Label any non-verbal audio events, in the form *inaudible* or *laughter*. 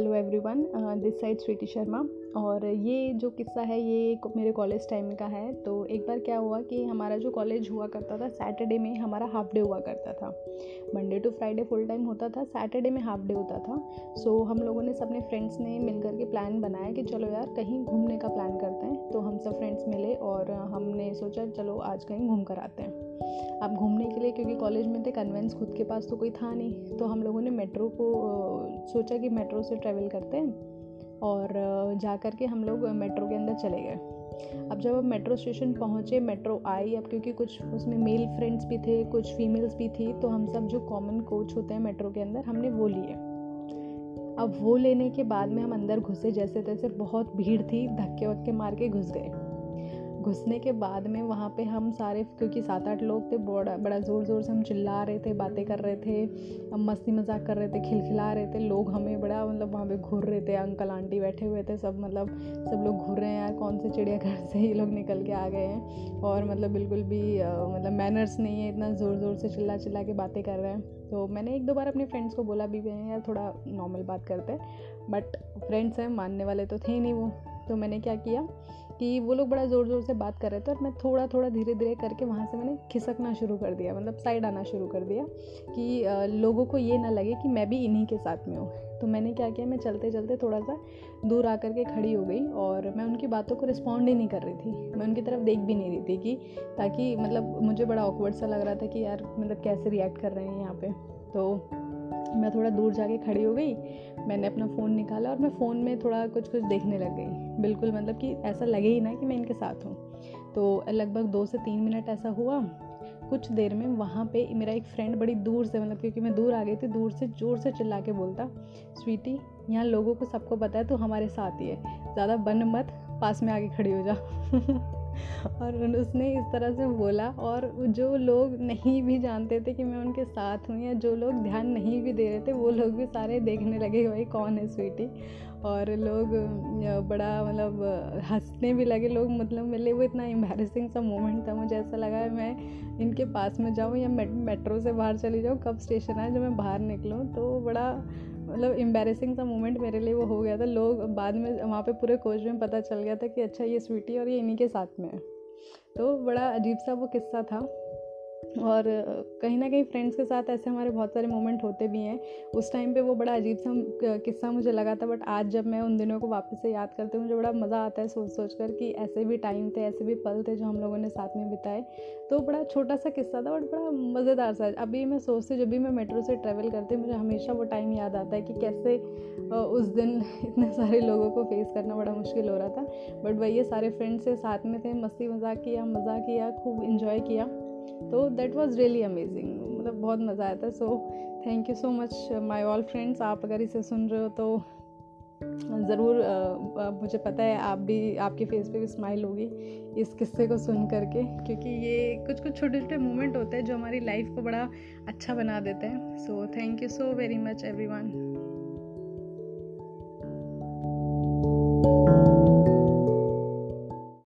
Hello everyone this side Sweety Sharma. और ये जो किस्सा है ये मेरे कॉलेज टाइम का है। तो एक बार क्या हुआ कि हमारा जो कॉलेज हुआ करता था सैटरडे में हमारा हाफ़ डे हुआ करता था। Monday to Friday full time होता था सैटरडे में हाफ़ डे होता था। सो so, हम लोगों ने सबने फ्रेंड्स ने मिलकर के प्लान बनाया कि चलो यार कहीं घूमने का प्लान करते हैं। तो हम सब फ्रेंड्स मिले और हमने सोचा चलो आज कहीं घूम कर आते हैं। अब घूमने के लिए, क्योंकि कॉलेज में थे कन्वेंस खुद के पास तो कोई था नहीं। तो हम लोगों ने मेट्रो को सोचा कि मेट्रो से ट्रैवल करते हैं और जा कर के हम लोग मेट्रो के अंदर चले गए। अब जब हम मेट्रो स्टेशन पहुँचे मेट्रो आई, अब क्योंकि कुछ उसमें मेल फ्रेंड्स भी थे, कुछ फीमेल्स भी थी तो हम सब जो कॉमन कोच होते हैं मेट्रो के अंदर, हमने वो लिए। अब वो लेने के बाद में हम अंदर घुसे जैसे तैसे बहुत भीड़ थी धक्के वक्के मार के घुस गए। घुसने के बाद में वहाँ पे हम सारे, क्योंकि सात आठ लोग थे, बड़ा बड़ा ज़ोर ज़ोर से हम चिल्ला रहे थे, बातें कर रहे थे, हम मस्ती मज़ाक कर रहे थे, खिलखिला रहे थे, लोग हमें बड़ा मतलब वहाँ पे घूर रहे थे, अंकल, आंटी बैठे हुए थे, सब मतलब सब लोग घूर रहे हैं, यार, कौन से चिड़ियाघर से ये लोग निकल के आ गए हैं, और मतलब बिल्कुल भी मतलब मैनर्स नहीं है, इतना ज़ोर ज़ोर से चिल्ला चिल्ला के बातें कर रहे हैं। तो मैंने एक दो बार अपने फ्रेंड्स को बोला भी यार थोड़ा नॉर्मल बात करते हैं बट फ्रेंड्स हैं, मानने वाले तो थे ही नहीं वो तो मैंने क्या किया कि वो लोग बड़ा ज़ोर ज़ोर से बात कर रहे थे और मैं थोड़ा थोड़ा धीरे धीरे करके वहाँ से मैंने खिसकना शुरू कर दिया मतलब साइड आना शुरू कर दिया कि लोगों को ये ना लगे कि मैं भी इन्हीं के साथ में हूँ। तो मैंने क्या किया, मैं चलते चलते थोड़ा सा दूर आकर के खड़ी हो गई और मैं उनकी बातों को रिस्पॉन्ड ही नहीं कर रही थी। मैं उनकी तरफ़ देख भी नहीं रही थी कि, ताकि मतलब मुझे बड़ा ऑकवर्ड सा लग रहा था कि यार मतलब कैसे रिएक्ट कर रहे हैं यहाँ पे। तो मैं थोड़ा दूर जाके खड़ी हो गई, मैंने अपना फ़ोन निकाला और मैं फ़ोन में थोड़ा कुछ कुछ देखने लग गई। बिल्कुल मतलब कि ऐसा लगे ही ना कि मैं इनके साथ हूँ। तो लगभग दो से तीन मिनट ऐसा हुआ। कुछ देर में वहाँ पे मेरा एक फ्रेंड बड़ी दूर से मतलब क्योंकि मैं दूर आ गई थी, दूर से ज़ोर से चिल्ला के बोलता, स्वीटी, यहाँ लोगों को सबको पता है तो हमारे साथ ही है, ज़्यादा बन मत पास में आके खड़ी हो जा। *laughs* और उसने इस तरह से बोला, और जो लोग नहीं भी जानते थे कि मैं उनके साथ हूँ या जो लोग ध्यान नहीं भी दे रहे थे, वो लोग भी सारे देखने लगे, भाई, कौन है स्वीटी और लोग बड़ा मतलब हंसने भी लगे। लोग मतलब मेरे लिए वो इतना एम्बेरसिंग सा मोमेंट था मुझे ऐसा लगा है मैं इनके पास में जाऊँ या मेट, मेट्रो से बाहर चली जाऊँ कब स्टेशन आए जब मैं बाहर निकलूँ। तो बड़ा मतलब एम्बेरसिंग सा मोमेंट मेरे लिए वो हो गया था। लोग बाद में वहाँ पे पूरे कोच में पता चल गया था कि अच्छा ये स्वीटी और ये इन्हीं के साथ में है। तो बड़ा अजीब सा वो किस्सा था। और कहीं ना कहीं फ्रेंड्स के साथ ऐसे हमारे बहुत सारे मोमेंट होते भी हैं। उस टाइम पे वो बड़ा अजीब सा किस्सा मुझे लगा था बट आज जब मैं उन दिनों को वापस से याद करती हूँ, मुझे बड़ा मज़ा आता है सोच सोच कर कि ऐसे भी टाइम थे, ऐसे भी पल थे जो हम लोगों ने साथ में बिताए। तो बड़ा छोटा सा किस्सा था बट बड़ा मज़ेदार सा। अभी मैं सोचती जब भी मैं मेट्रो से ट्रैवल करती हूँ, मुझे हमेशा वो टाइम याद आता है कि कैसे उस दिन *laughs* इतने सारे लोगों को फेस करना बड़ा मुश्किल हो रहा था। बट वही सारे फ्रेंड्स से साथ में थे मस्ती मज़ाक किया, मज़ा किया, खूब इन्जॉय किया। तो दैट वॉज़ रियली अमेजिंग मतलब बहुत मज़ा आया था. So thank you so much my all friends आप अगर इसे सुन रहे हो तो ज़रूर मुझे पता है आप भी, आपके फेस पे भी स्माइल होगी इस किस्से को सुन करके, क्योंकि ये कुछ कुछ छोटे छोटे मोमेंट होते हैं जो हमारी लाइफ को बड़ा अच्छा बना देते हैं. So thank you so very much every